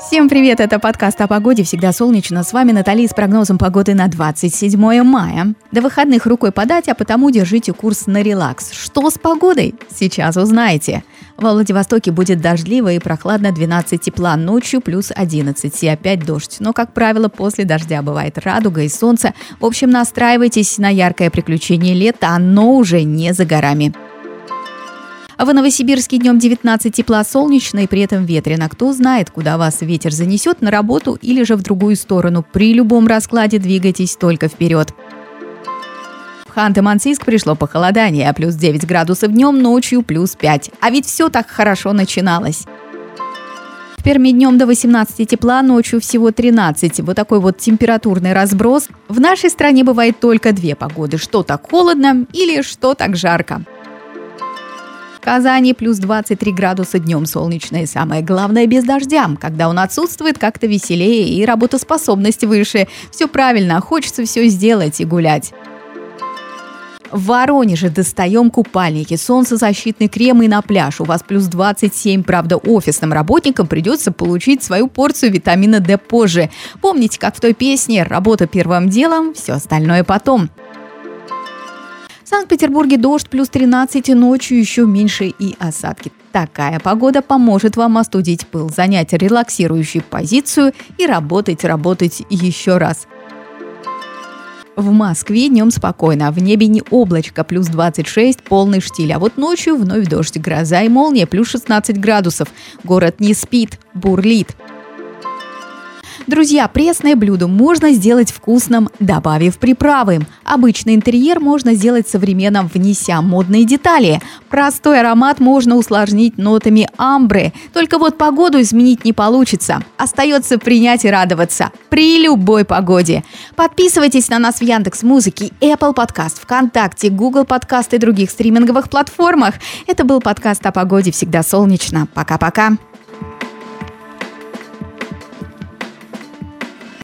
Всем привет, это подкаст о погоде «Всегда солнечно». С вами Натали с прогнозом погоды на 27 мая. До выходных рукой подать, а потому держите курс на релакс. Что с погодой? Сейчас узнаете. Во Владивостоке будет дождливо и прохладно 12 тепла, ночью плюс 11 и опять дождь. Но, как правило, после дождя бывает радуга и солнце. В общем, настраивайтесь на яркое приключение лета, оно уже не за горами. А в Новосибирске днем 19 тепла солнечно и при этом ветрено. Кто знает, куда вас ветер занесет, на работу или же в другую сторону. При любом раскладе двигайтесь только вперед. В Ханты-Мансийск пришло похолодание, плюс 9 градусов днем, ночью плюс 5. А ведь все так хорошо начиналось. В Перми днем до 18 тепла, ночью всего 13. Вот такой вот температурный разброс. В нашей стране бывает только две погоды. Что так холодно или что так жарко. В Казани плюс 23 градуса днем солнечно самое главное без дождя. Когда он отсутствует, как-то веселее и работоспособность выше. Все правильно, хочется все сделать и гулять. В Воронеже достаем купальники, солнцезащитный крем и на пляж. У вас плюс 27, правда, офисным работникам придется получить свою порцию витамина D позже. Помните, как в той песне «Работа первым делом, все остальное потом». Санкт-Петербурге дождь плюс 13 и ночью еще меньше и осадки. Такая погода поможет вам остудить пыл, занять релаксирующую позицию и работать, работать еще раз. В Москве днем спокойно, в небе не облачко, плюс 26, полный штиль, а вот ночью вновь дождь, гроза и молния, плюс 16 градусов. Город не спит, бурлит. Друзья, пресное блюдо можно сделать вкусным, добавив приправы. Обычный интерьер можно сделать современным, внеся модные детали. Простой аромат можно усложнить нотами амбры. Только вот погоду изменить не получится. Остается принять и радоваться. При любой погоде. Подписывайтесь на нас в Яндекс Музыке, Apple Podcast, ВКонтакте, Google Podcast и других стриминговых платформах. Это был подкаст о погоде «Всегда солнечно». Пока-пока.